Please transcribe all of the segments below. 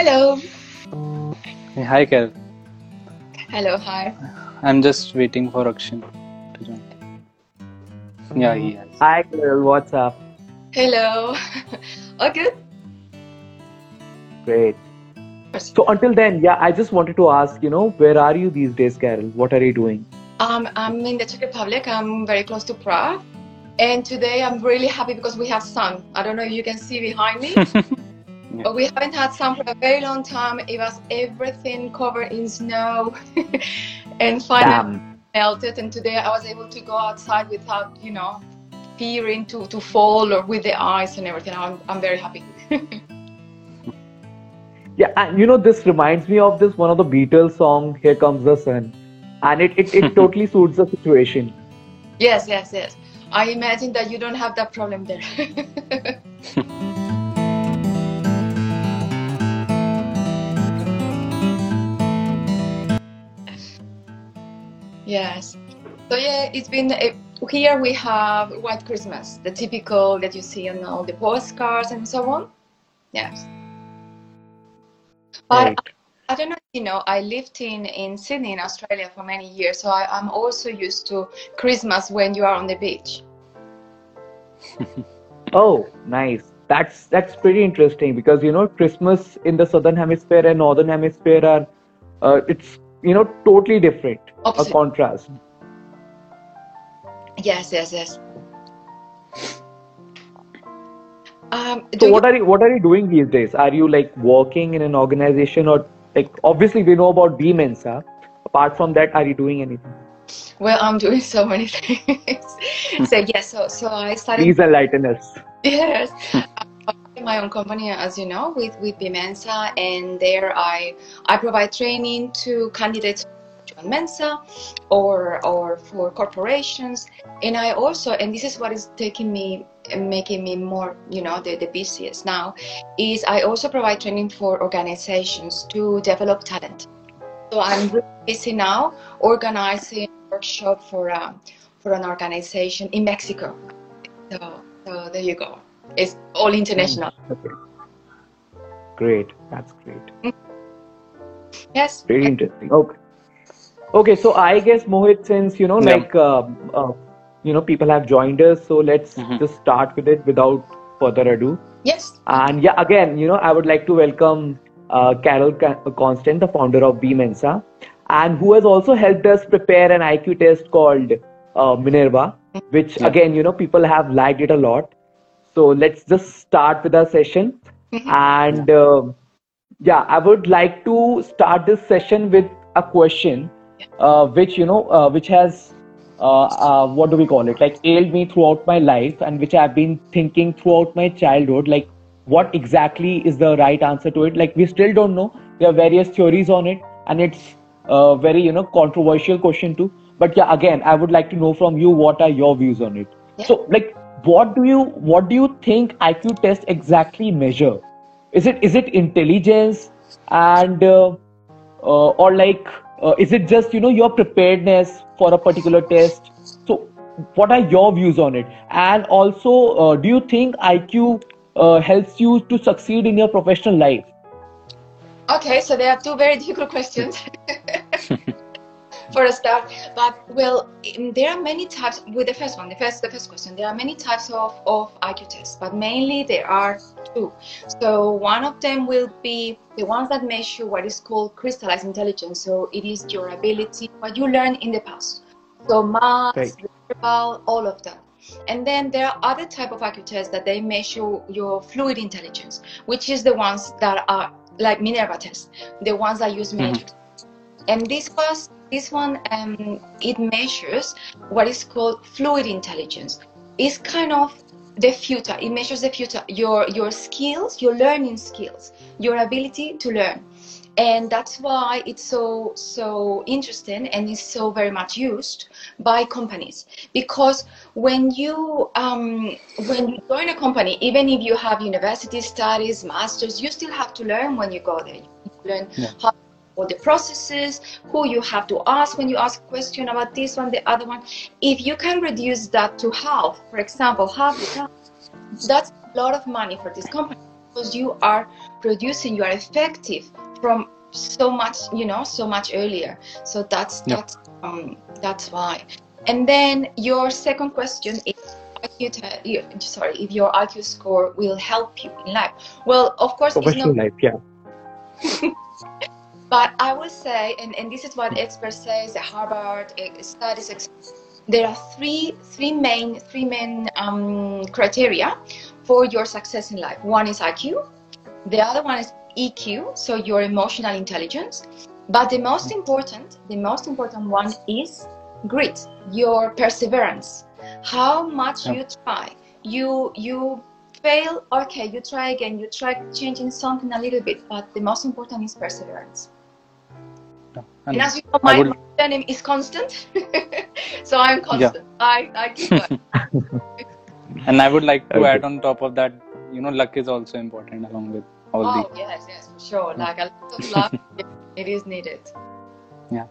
Hello. Hey, hi, Carol. Hello, hi. I'm just waiting for Akshan to join. Yeah, he has. Hi, girl. What's up? Hello. All good? Great. So until then, yeah, I just wanted to ask, you know, where are you these days, Carol? What are you doing? Um, I'm in the Czech Republic. I'm very close to Prague. And today I'm really happy because we have sun. I don't know if you can see behind me. Yeah. But we haven't had sun for a very long time. It was everything covered in snow and finally Damn. melted. And today I was able to go outside without, you know, fearing to, to fall or with the ice and everything. I'm, I'm very happy. Yeah, and you know, this reminds me of this one of the Beatles song, Here Comes the Sun. And it, it, it totally suits the situation. yes, yes, yes. I imagine that you don't have that problem there. Yes. So yeah, it's been eh, here we have White Christmas, the typical that you see on all the postcards and so on. Yes. But Right. I don't know you know, I lived in, in Sydney in Australia for many years, so I, I'm also used to Christmas when you are on the beach. Oh, nice. That's that's pretty interesting because you know Christmas in the southern hemisphere and northern hemisphere are uh, it's you know totally different, a contrast. Yes, yes, yes. Um, So you what are you what are you doing these days? Are you like working in an organization or like obviously we know about B Mensa. Apart from that, are you doing anything? Well, I'm doing so many things. so yes, so so I started. Please enlighten us. Yes, have my own company, as you know, with with Bimensa, and there I I provide training to candidates join Mensa or or for corporations, and I also and this is what is taking me making me more you know the, the busiest now is I also provide training for organizations to develop talent. So I'm really busy now organizing a workshop for um, for an organization in Mexico. So, so there you go. It's all international. Okay. Great. That's great. Yes. Very interesting. Okay. Okay. So I guess Mohit, since you know, Yeah. like, um, uh, you know, people have joined us, so let's Mhm. just start with it without further ado. Yes. And yeah, again, you know, I would like to welcome uh, Carol Ca- Constant, the founder of B Mensa, and who has also helped us prepare an IQ test called uh, Minerva, which Yeah. again, you know, people have liked it a lot. So let's just start with our session. Mhm. And uh, yeah, I would like to start this session with a question, uh, which you know, uh, which has uh, uh, what do we call it? Like ailed me throughout my life, and which I've been thinking throughout my childhood. Like, what exactly is the right answer to it? Like, we still don't know. There are various theories on it, and it's a very you know controversial question too. But yeah, again, I would like to know from you what are your views on it. Yeah. So, like, what do you what do you think IQ test exactly measure? Is it is it intelligence and uh, uh, or like uh, is it just you know your preparedness for a particular test? So, what are your views on it? And also, uh, do you think IQ uh, helps you to succeed in your professional life? Okay, so there are two very difficult questions for a start. But well, there are many types. With the first one, the first the first question, there are many types of of IQ tests, but mainly there are two. So one of them will be the ones that measure what is called crystallized intelligence. So it is your ability, what you learned in the past. So Right. verbal, all of that. And then there are other type of IQ tests that they measure your fluid intelligence, which is the ones that are like Minerva tests, the ones that use Mhm. And this was this one um, it measures what is called fluid intelligence. It's kind of the future. It measures the future, your your skills, your learning skills, your ability to learn. And that's why it's so so interesting and is so very much used by companies because when you um, when you join a company, even if you have university studies, masters, you still have to learn when you go there. You learn Yeah. how all the processes, who you have to ask when you ask a question about this one, the other one. If you can reduce that to half, for example, half the time, that's a lot of money for this company. because you are producing, you are effective from so much, you know, so much earlier. So that's Yeah. that's um, that's why. And then your second question is. IQ sorry, if your IQ score will help you in life. Well, of course, it's not life, yeah. but I will say, and, and this is what experts say, the Harvard studies, there are three three main three main um, criteria for your success in life. One is IQ, the other one is EQ, so your emotional intelligence. But the most important, the most important one is grit, your perseverance. How much you try. You you fail, okay, you try again, you try changing something a little bit, but the most important is perseverance. Yeah. And, And as you know, my, would- my is constant, so I'm constant. I, I keep and I would like to Okay. add on top of that, you know, luck is also important along with all oh the yes, yes, for sure. Like a lot of luck, it is needed. Yeah.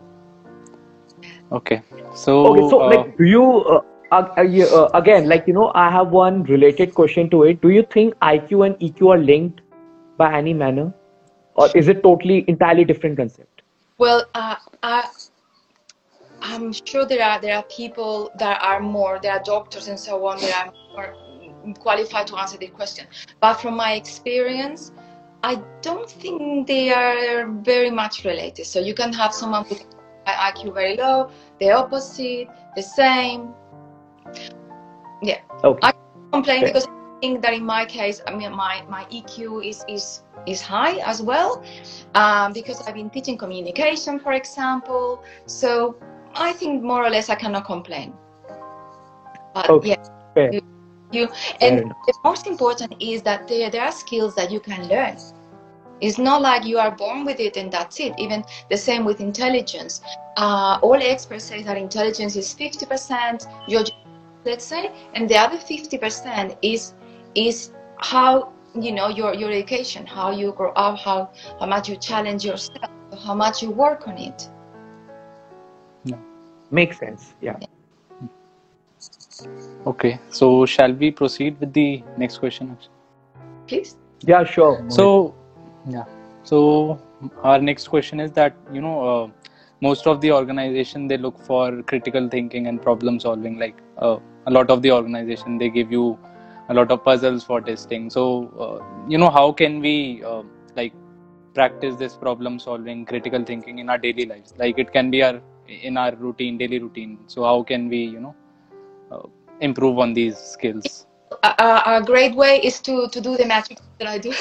Okay. So, Okay, so uh, like, do you uh, uh, uh, uh, again, like you know, I have one related question to it. Do you think IQ and EQ are linked by any manner, or is it totally entirely different concept? Well, uh, I, I'm sure there are there are people that are more, there are doctors and so on that are more qualified to answer the question. But from my experience, I don't think they are very much related. So you can have someone with IQ very low, the opposite, the same. Yeah. Okay, I complain Okay. because think that in my case, I mean, my, my EQ is, is, is high as well um, because I've been teaching communication, for example. So I think more or less I cannot complain. But Okay, yeah, you, you and the most important is that there, there are skills that you can learn. It's not like you are born with it and that's it. Even the same with intelligence. Uh, all experts say that intelligence is 50%, your let's say, and the other 50% is is how you know your your education, how you grow up, how how much you challenge yourself, how much you work on it. Makes sense. Yeah. okay. So, shall we proceed with the next question? Please. Yeah, sure. So, yeah. So, our next question is that you know, uh, most of the organization they look for critical thinking and problem solving. Like uh, a lot of the organization, they give you a lot of puzzles for testing. So, uh, you know, how can we uh, like practice this problem solving, critical thinking in our daily lives? Like it can be our in our routine, daily routine. So, how can we, you know, uh, improve on these skills? A, a, a great way is to to do the magic that I do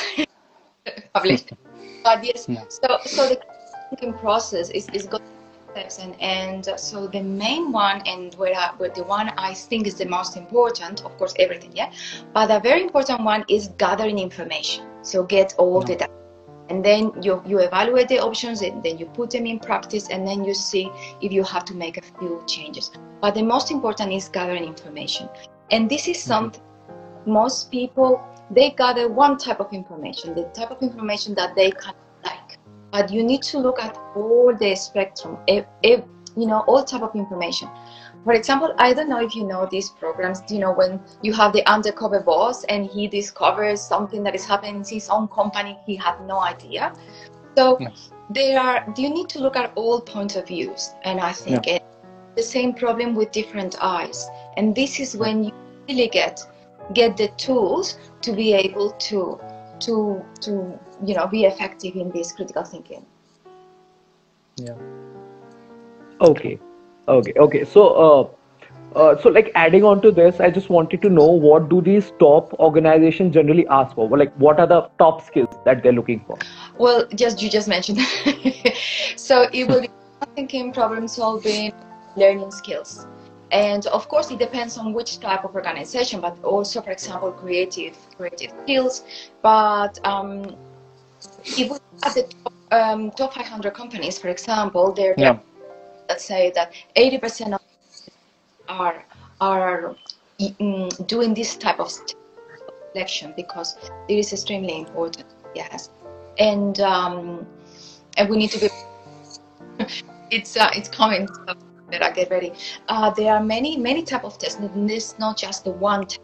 published. But yes, Yeah. so so the thinking process is is going steps and and so the main one and where, I, where the one I think is the most important, of course, everything, yeah. But a very important one is gathering information. So get all the mm. data. And then you, you evaluate the options and then you put them in practice and then you see if you have to make a few changes. But the most important is gathering information. And this is mm-hmm. something most people they gather one type of information, the type of information that they can. But you need to look at all the spectrum, if, ev- you know, all type of information. For example, I don't know if you know these programs. You know, when you have the undercover boss and he discovers something that is happening in his own company, he had no idea. So Yes. there are. You need to look at all points of views, and I think it, the same problem with different eyes. And this is when you really get get the tools to be able to to to you know be effective in this critical thinking. Yeah. Okay, okay, okay. So, uh, uh, so like adding on to this, I just wanted to know what do these top organizations generally ask for? Like, what are the top skills that they're looking for? Well, just you just mentioned. so it will be thinking, problem solving, learning skills. And of course, it depends on which type of organization, but also, for example, creative creative skills. But um, if we at the top, um, top 500 companies, for example, they're Yeah. let's say that 80% of are are mm, doing this type of selection because it is extremely important. Yes, and um, and we need to be. it's uh, it's coming. So I get ready. Uh, there are many many type of tests. There's not just the one. Type.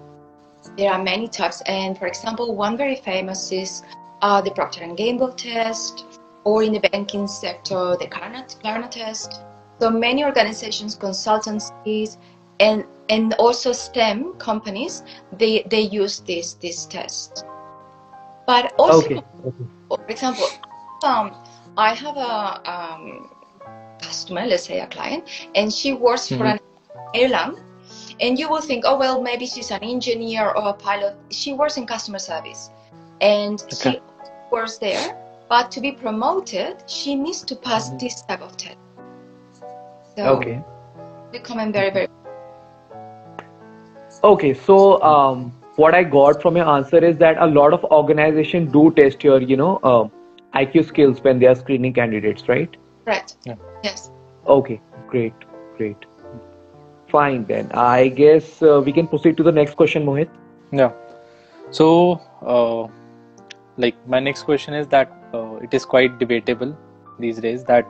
there are many types, and for example, one very famous is uh, the Procter and Gamble test, or in the banking sector, the Klarna, Klarna test. So many organizations, consultancies, and and also STEM companies, they they use this this test. But also, Okay. okay. for example, um, I have a um, customer, let's say a client, and she works for an airline. And you will think, oh well, maybe she's an engineer or a pilot. She works in customer service, and she works there. But to be promoted, she needs to pass this type of test. So Okay. becoming very very Okay, so um, what I got from your answer is that a lot of organizations do test your, you know, uh, IQ skills when they are screening candidates, right? correct. Yeah. Yes. Okay, great, great. Fine then. I guess uh, we can proceed to the next question, Mohit. Yeah. So, uh, like my next question is that uh, it is quite debatable these days that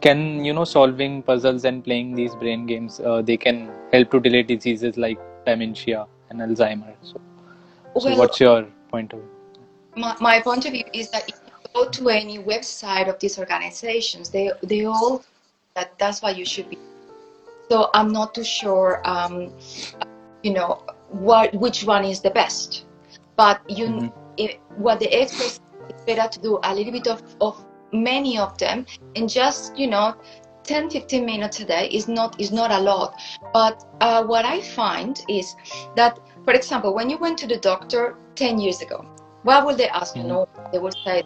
can you know solving puzzles and playing these brain games uh, they can help to delay diseases like dementia and Alzheimer. So, so Well, what's your point of view? my, my point of view is that if you go to any website of these organizations, they they all that that's what you should be. So I'm not too sure, um, you know, what which one is the best. But you, Mhm. it, what the experts it's better to do a little bit of, of many of them and just you know 10 15 minutes a day is not is not a lot but uh, what i find is that for example when you went to the doctor 10 years ago what will they ask you Mhm. no they will say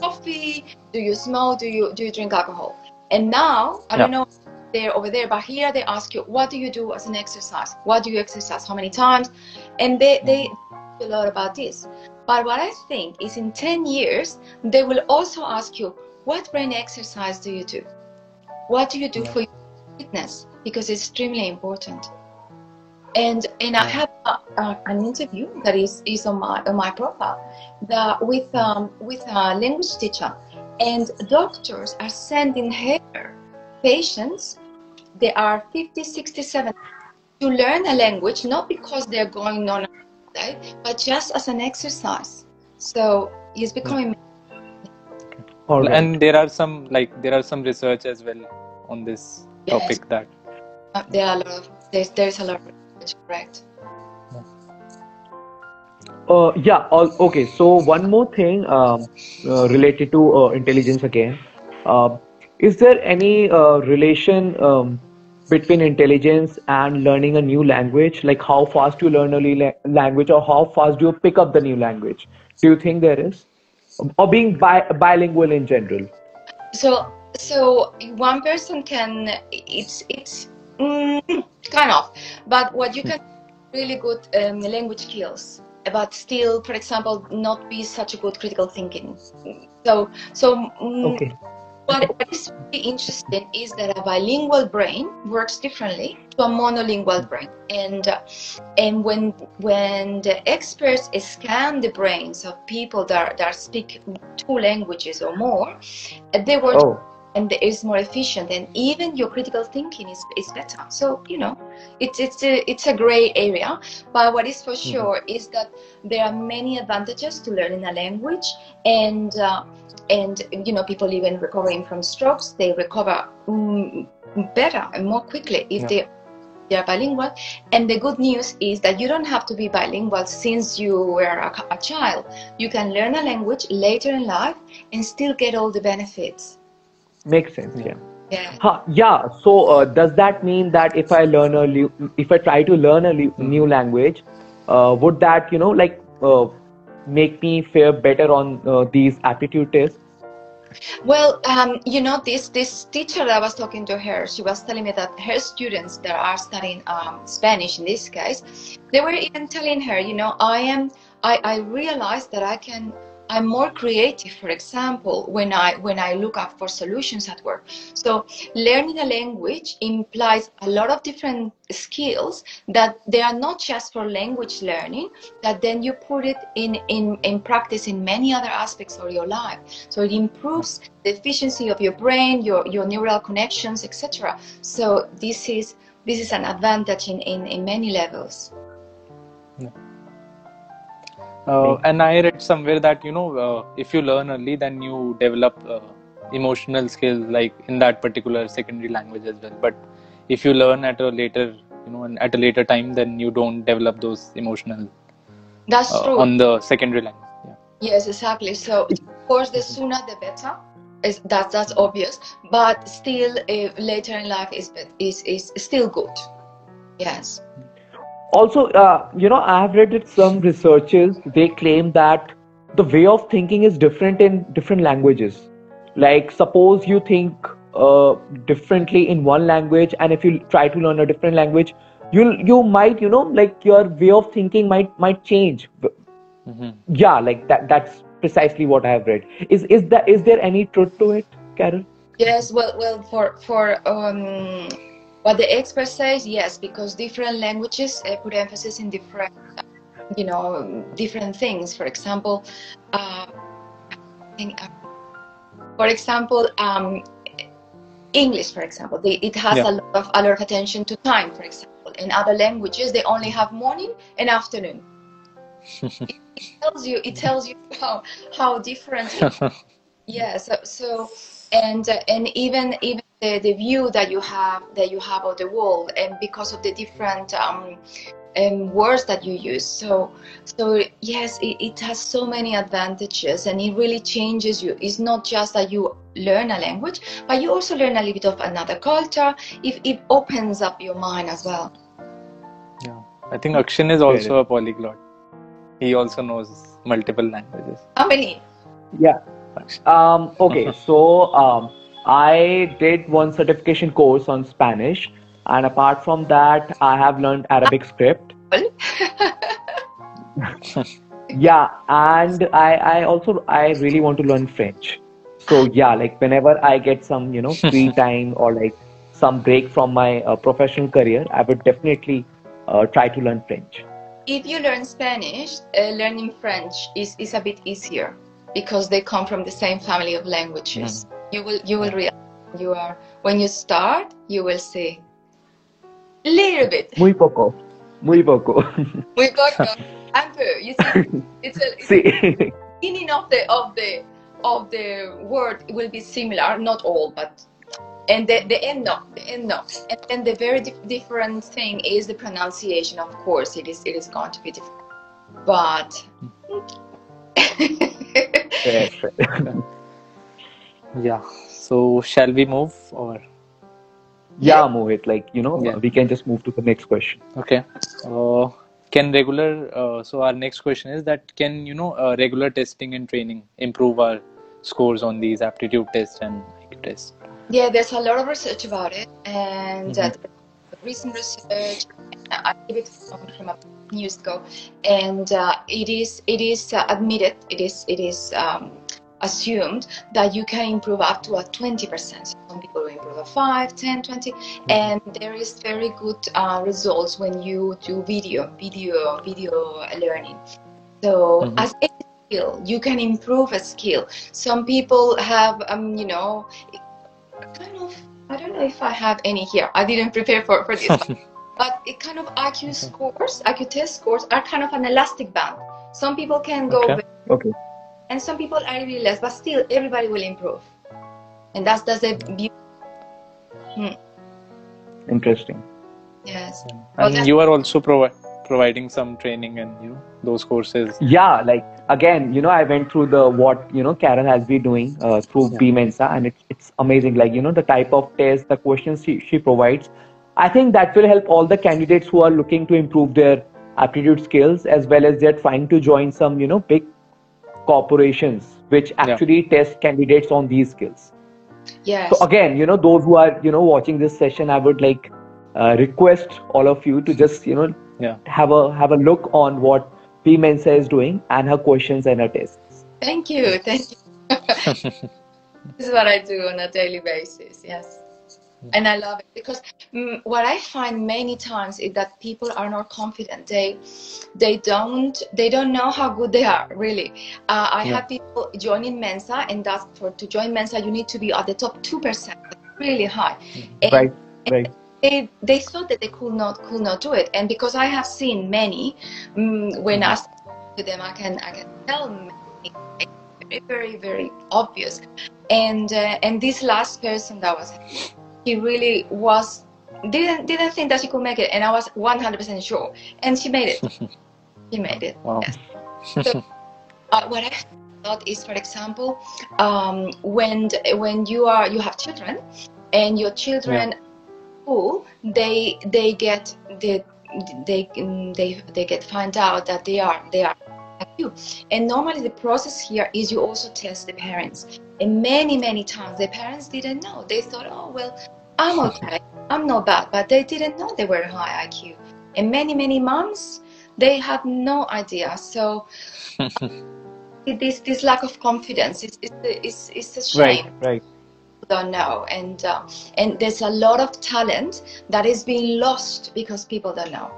coffee do you smoke do you do you drink alcohol and now i don't know they're over there but here they ask you what do you do as an exercise? What do you exercise? How many times? And they they a lot about this. But what i think is in 10 years they will also ask you what brain exercise do you do? What do you do Yeah. for your fitness? Because it's extremely important. And and i have a, a, an interview that is is on my on my profile that with um with a language teacher and doctors are sending her patients they are 50 67 to learn a language not because they're going on a day but just as an exercise so it's becoming All right. And there are some like there are some research as well on this Yes. topic that uh, there are a lot of there's there's a lot of research correct Uh, yeah. All, okay. So one more thing um, uh, related to uh, intelligence again. Uh, is there any uh, relation um, between intelligence and learning a new language? Like how fast you learn a new la- language, or how fast do you pick up the new language? Do you think there is, or being bi- bilingual in general? so so one person can it's it's mm, kind of but what you can really good um, language skills but still for example not be such a good critical thinking so so mm, Okay. what, what is really interesting is that a bilingual brain works differently to a monolingual brain and uh, and when when the experts scan the brains of people that, that speak two languages or more they were. Oh. And it's more efficient and even your critical thinking is, is better. So you know it's it's a, it's a gray area but what is for sure is that there are many advantages to learning a language and uh, and you know people even recovering from strokes they recover mm, better and more quickly if Yeah. they they are bilingual. And the good news is that you don't have to be bilingual since you were a, a child. You can learn a language later in life and still get all the benefits Makes sense. Yeah. yeah Huh, yeah. So uh, does that mean that if I learn a lu- if I try to learn a new language, uh, would that you know like uh, make me fare better on uh, these aptitude tests? Well, um, you know, this this teacher that I was talking to her, she was telling me that her students that are studying um, Spanish in this case, they were even telling her, you know, I am, I, I realized that I can, I'm more creative. For example, when I when I look up for solutions at work. So learning a language implies a lot of different skills that they are not just for language learning. That then you put it in in in practice in many other aspects of your life. So it improves the efficiency of your brain, your, your neural connections, etc. So this is this is an advantage in, in, in many levels. Uh, and I read somewhere that you know uh, if you learn early, then you develop uh, emotional skills like in that particular secondary language as well. But if you learn at a later, you know, at a later time, then you don't develop those emotional That's uh, true. on the secondary language. Yeah. Yes, exactly. So of course, the sooner the better. Is that that's obvious, but still, uh, later in life is is is still good. Yes. Also uh, you know i have read that some researchers they claim that the way of thinking is different in different languages like suppose you think uh, differently in one language and if you try to learn a different language you you might you know like your way of thinking might might change Mhm. yeah like that that's precisely what i have read is is that is there any truth to it carol Yes. Well, well, for for um, what the expert says, yes, because different languages uh, put emphasis in different, you know, different things. For example, uh, think, uh, for example, um, English, for example, they, it has Yeah. a lot of a lot of attention to time. For example, in other languages, they only have morning and afternoon. it, it tells you. It tells you how how different. Yeah. So so and uh, and even even the, the view that you have that you have of the world and because of the different um, um, words that you use. So so yes it, it has so many advantages and it really changes you. It's not just that you learn a language but you also learn a little bit of another culture. If it opens up your mind as well. Yeah. I think Akshin is also a polyglot. He also knows multiple languages. how many? Yeah. Um, okay, so um, I did one certification course on Spanish, and apart from that, I have learned Arabic script. Yeah, and I, I also I really want to learn French. So yeah, like whenever I get some you know free time or like some break from my uh, professional career, I would definitely uh, try to learn French. if you learn Spanish, uh, learning French is, is a bit easier because they come from the same family of languages. You will you will realize you are when you start, you will see a little bit. Muy poco, muy poco. Got un peu. You see, it's a it's the beginning of the of the of the word will be similar, not all, but and the, the end no, the end no. And then the very dif- different thing is the pronunciation. Of course, it is it is going to be different, but. Fair, fair. Yeah. So shall we move or yeah, move it. like you know, Yeah. we can just move to the next question. okay? Uh, can regular uh, so our next question is that can you know uh, regular testing and training improve our scores on these aptitude tests and IQ tests? Yeah, there's a lot of research about it, and uh, Mhm. the recent research. I give it from, from a news ago, and uh, it is it is uh, admitted. It is it is um, assumed that you can improve up to a 20%. Some people will improve a 5, 10, 20, and there is very good uh, results when you do video, video, video learning. So Mhm. as a skill, you can improve a skill. Some people have, um, you know, kind of. I don't know if I have any here. I didn't prepare for, for this, but, but it kind of IQ scores, IQ test scores are kind of an elastic band. Some people can go Okay. Okay. And some people are really less, but still everybody will improve. And that's that's the beauty. Interesting. Yes. And that's- you are also provi- providing some training and you know those courses. Yeah, like again, you know, I went through the what you know Karen has been doing uh, through Yeah. B Mensa, and it's it's amazing. Like you know, the type of test, the questions she she provides. I think that will help all the candidates who are looking to improve their aptitude skills, as well as they're trying to join some you know big corporations which actually test candidates on these skills. Yes. So again, you know, those who are you know watching this session, I would like uh, request all of you to just you know Yeah. have a have a look on what B Mensa is doing and her questions and her tests. Thank you. Thank you. this is what I do on a daily basis. Yes. And I love it because mm, what I find many times is that people are not confident. They, they don't, they don't know how good they are. Really, uh, I Yeah. have people joining Mensa, and that's for to join Mensa, you need to be at the top two percent, really high. And Right, right. they, they thought that they could not could not do it and because i have seen many mm when i to them, I can I can tell very very very obvious. And uh, and this last person that was, he really was didn't didn't think that she could make it, and I was 100% sure, and she made it. she made it. Wow. Yes. So, uh, what I thought is, for example, um, when when you are you have children, and your children, school, they they get the they they they get find out that they are they are like you. And normally the process here is you also test the parents. And many many times the parents didn't know. They thought, oh well, I'm okay, I'm not bad, but they didn't know they were high IQ. And many many moms they have no idea. So this this lack of confidence is is is, a shame Right, right. don't know and uh, and there's a lot of talent that is being lost because people don't know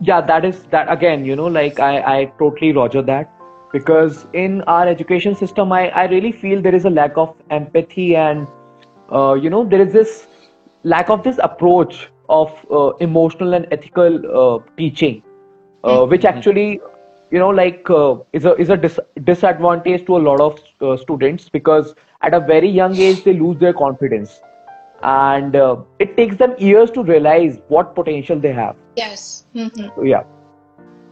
yeah that is that again you know like i i totally roger that because in our education system i i really feel there is a lack of empathy and uh, you know there is this lack of this approach of uh, emotional and ethical uh, teaching uh, which actually you know like uh, is a is a dis- disadvantage to a lot of uh, students because at a very young age they lose their confidence. And uh, it takes them years to realize what potential they have. Yes. Hmm yeah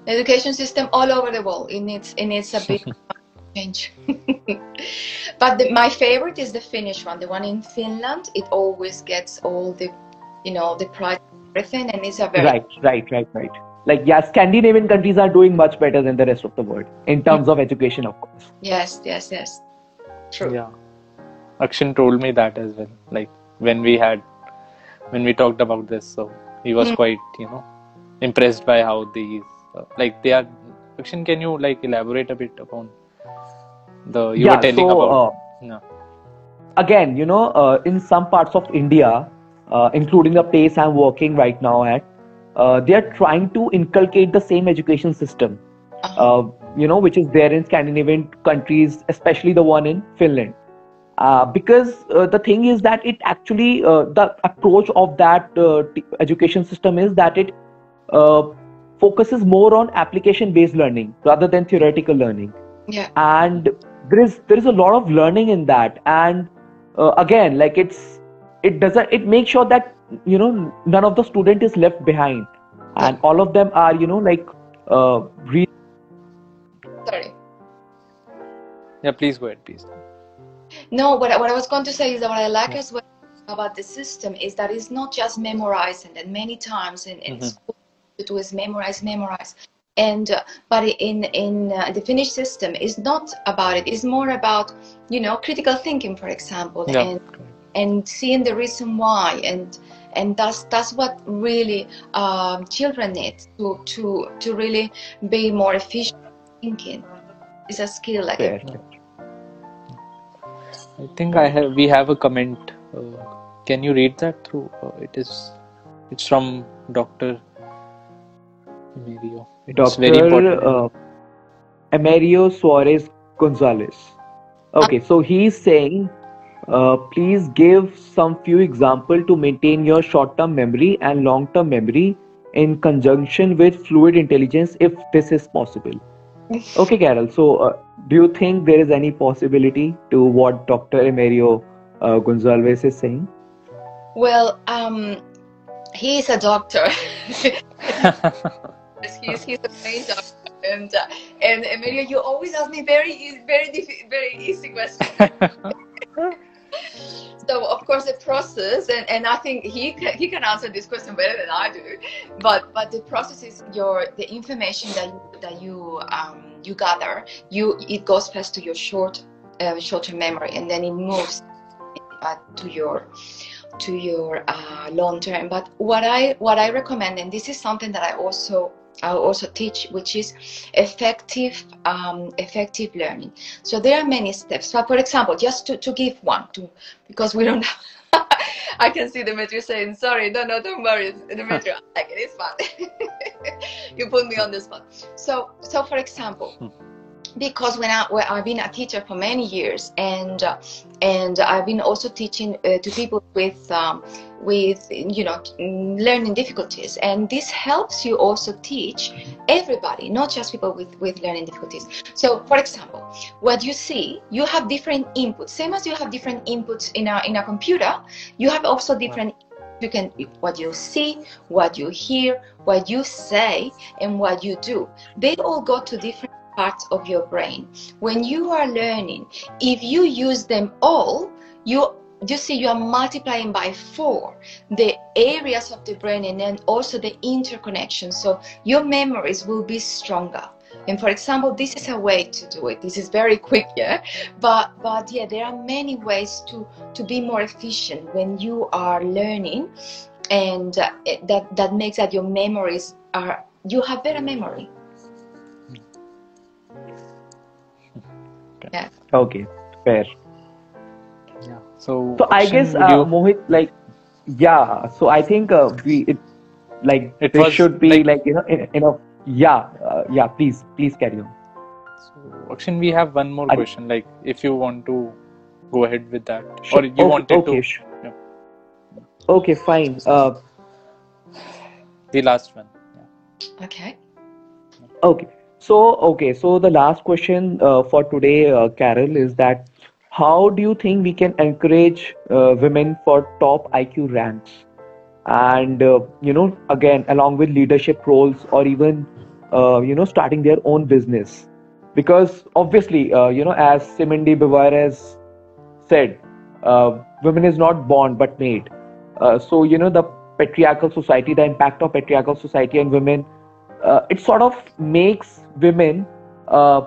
education system all over the world it needs it needs a big change but the, my favorite is the finnish one the one in finland it always gets all the you know the prize and everything and it's a very Right, right, right, right. Like, yeah, Scandinavian countries are doing much better than the rest of the world in terms of education, of course. yes yes yes true Yeah. Akshin told me that as well. Like when we had, when we talked about this, so he was Mm. quite, you know, impressed by how these, uh, like they are. Akshin, can you like elaborate a bit upon the you yeah, were telling so, about? uh, yeah. again, you know, uh, in some parts of India, uh, including the place I'm working right now at, uh, they are trying to inculcate the same education system, uh, you know, which is there in Scandinavian countries, especially the one in Finland. Uh, because uh, the thing is that it actually, uh, the approach of that uh, t- education system is that it uh, focuses more on application based learning rather than theoretical learning yeah and there is there is a lot of learning in that and uh, again like it's it doesn't it makes sure that you know none of the student is left behind and all of them are you know like uh, re- sorry Yeah. Please go ahead, please. No, what I, what I was going to say is that what I like as well about the system is that it's not just memorizing. And many times in, in Mhm. school, you do is memorize, memorize. And uh, but in in uh, the Finnish system, is not about it. It's more about you know critical thinking, for example, Yeah. and and seeing the reason why and and that's that's what really um, children need to to to really be more efficient thinking. It's a skill like. I think I have. We have a comment. Uh, can you read that through? Uh, it is. It's from Doctor Emilio. It's very Dr. important. Uh, Emilio Suarez Gonzalez. Okay, so he's saying, uh, please give some few example to maintain your short-term memory and long-term memory in conjunction with fluid intelligence, if this is possible. Okay, Carol. So, uh, do you think there is any possibility to what Dr. Emilio uh, Gonzalez is saying? Well, um, he is a doctor. he's, he's a trained doctor. And uh, and Emilio, you always ask me very easy, very diffi- very easy questions. so of course the process, and, and I think he can, he can answer this question better than I do. But but the process is your the information that you, that you um, you gather. You it goes first to your short uh, short term memory, and then it moves uh, to your to your uh, long term. But what I what I recommend, and this is something that I also I also teach, which is effective um, effective learning. So there are many steps. So for example, just to, to give one, to because we don't. Know I can see Dimitri saying, "Sorry, no, no, don't worry, Dimitri. like it is fine. you put me on the spot." So, so for example, because when, I, when I've been a teacher for many years, and uh, and I've been also teaching uh, to people with um, with you know learning difficulties, and this helps you also teach everybody, not just people with with learning difficulties. So, for example, what you see, you have different inputs. Same as you have different inputs in a in a computer, you have also different you can what you see what you hear what you say and what you do they all go to different parts of your brain. When you are learning if you use them all you you see you are multiplying by four the areas of the brain and then also the interconnection. So your memories will be stronger. And for example this is a way to do it. This is very quick yeah? But but yeah there are many ways to to be more efficient when you are learning and uh, that that makes that your memories are you have better memory Okay. yeah Okay, fair. Yeah. So, So I guess uh, you- Mohit, like, yeah. So I think uh, we it like It this was, should be like- like, you know in, in a yeah uh, yeah. Please please carry on. So, Akshin, we have one more I- question. Like, if you want to go ahead with that, Sure. or you okay, wanted okay, to, sh- Yeah. Okay, fine. Uh, the last one. Yeah. okay Okay. So, okay. So the last question uh, for today, uh, Carol, is that how do you think we can encourage uh, women for top IQ ranks? And, uh, you know, again, along with leadership roles or even, uh, you know, starting their own business. Because obviously, uh, you know, as Simone de Beauvoir has said, women is not born but made. So, you know, the patriarchal society, the impact of patriarchal society on women uh, it sort of makes women uh,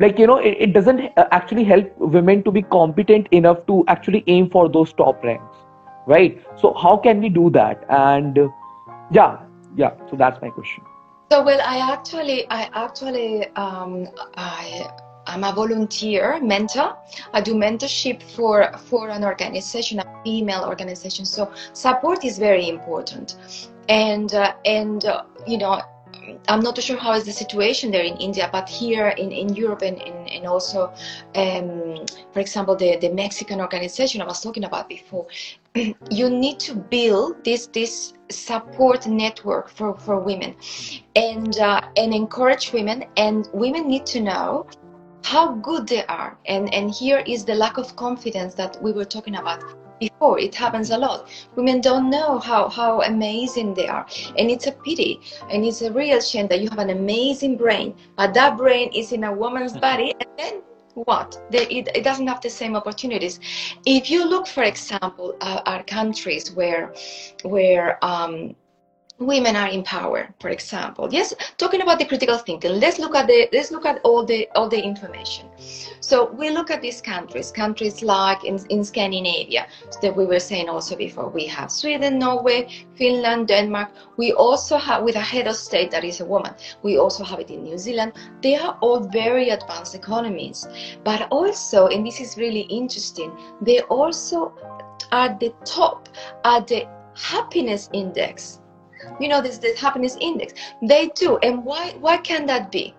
like you know it, it doesn't uh, actually help women to be competent enough to actually aim for those top ranks right so how can we do that and uh, yeah yeah so that's my question So well, I actually, I actually, um, I, I'm a volunteer mentor. I do mentorship for for an organization, a female organization. So support is very important, and uh, and uh, you know. I'm not sure how is the situation there in India, but here in, in Europe and, and, and also, um, for example, the, the Mexican organization I was talking about before, you need to build this this support network for, for women and uh, and encourage women and women need to know how good they are and and here is the lack of confidence that we were talking about before it happens a lot. Women don't know how how amazing they are. And it's a pity and it's a real shame that you have an amazing brain but that brain is in a woman's body and then what? They, it, it doesn't have the same opportunities. If you look for example uh, at countries where where um, women are in power for example. Yes talking about the critical thinking let's look at the let's look at all the all the information. So we look at these countries countries like in, in scandinavia that we were saying also before. We have sweden norway finland denmark. We also have with a head of state that is a woman we also have it in new zealand. They are all very advanced economies. But also and this is really interesting they also are the top at the happiness index you know this the happiness index. They do. And why why can that be?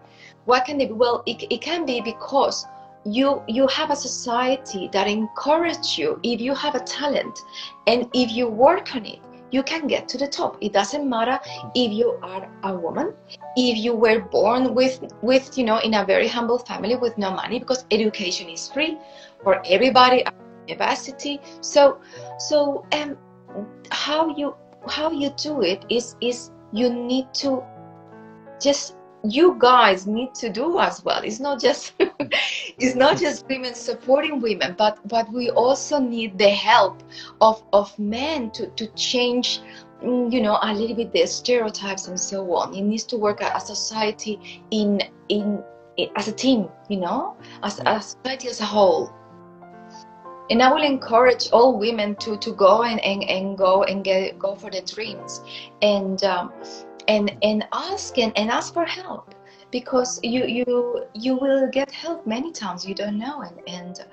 Why can it be? Well it, it can be because you you have a society that encourage you. If you have a talent and if you work on it you can get to the top. It doesn't matter if you are a woman if you were born with with you know in a very humble family with no money because education is free for everybody university. So so um how you how you do it is is you need to just you guys need to do as well. It's not just it's not just women supporting women but but we also need the help of of men to to change mm, you know a little bit the stereotypes and so on. It needs to work as a society in in, in as a team you know as a society as a whole and I will encourage all women to to go and, and, and go and get go for their dreams. And um, and and ask and, and ask for help. Because you you you will get help many times. You don't know. And and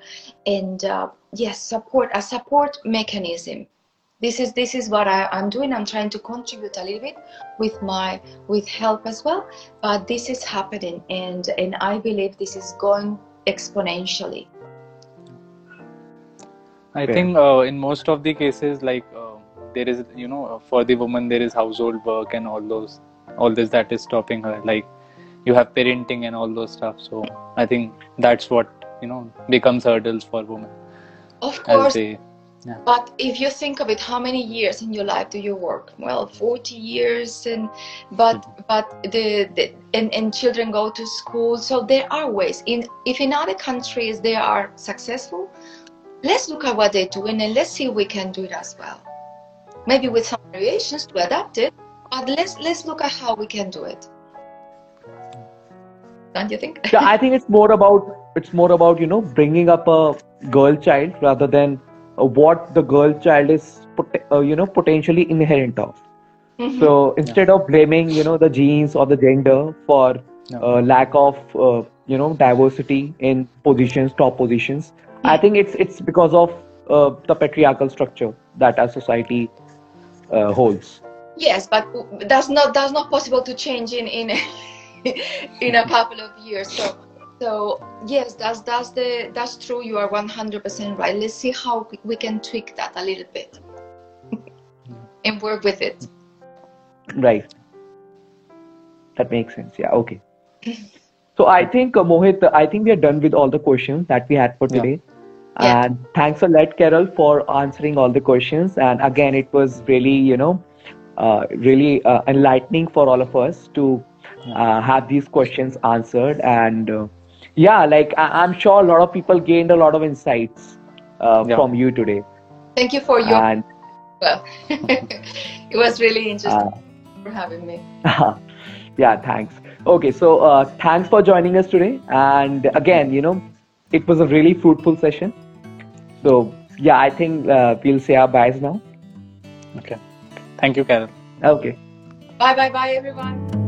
and uh, yes support a support mechanism. This is this is what I, i'm doing. I'm trying to contribute a little bit with my with help as well. But this is happening. And and i believe this is going exponentially I Fair. think uh, in most of the cases, like uh, there is, you know, uh, for the woman there is household work and all those, all this that is stopping her. Like you have parenting and all those stuff. So I think that's what you know becomes hurdles for women of as course they. But if you think of it, how many years in your life do you work? Well, 40 years, and but but the, the and, and children go to school, so there are ways. In if in other countries they are successful, let's look at what they're doing and let's see if we can do it as well. Maybe with some variations to adapt it, but let's let's look at how we can do it. Don't you think? yeah, I think it's more about it's more about you know bringing up a girl child rather than uh, what the girl child is pot- uh, you know potentially inherent of. Mhm. So instead of blaming you know the genes or the gender for No. uh, lack of uh, you know diversity in positions, top positions, I think it's it's because of uh, the patriarchal structure that our society uh, holds. Yes, but that's not that's not possible to change in in in a couple of years. So so yes, that's that's the that's true. You are one hundred percent right. Let's see how we can tweak that a little bit and work with it. Right. That makes sense. Yeah. Okay. So I think uh, Mohit, I think we are done with all the questions that we had for Yeah. today. Yeah. And thanks a lot, Carol, for answering all the questions. And again, it was really, you know, uh, really uh, enlightening for all of us to uh, have these questions answered. And uh, yeah, like I- I'm sure a lot of people gained a lot of insights uh, Yeah. from you today. Thank you for your And well. it was really interesting uh, for having me. yeah, thanks. Okay, so uh, thanks for joining us today. And again, you know, it was a really fruitful session. So yeah, I think uh, we'll say our byes now. Okay. Thank you, Carol. Okay. Bye bye bye everyone.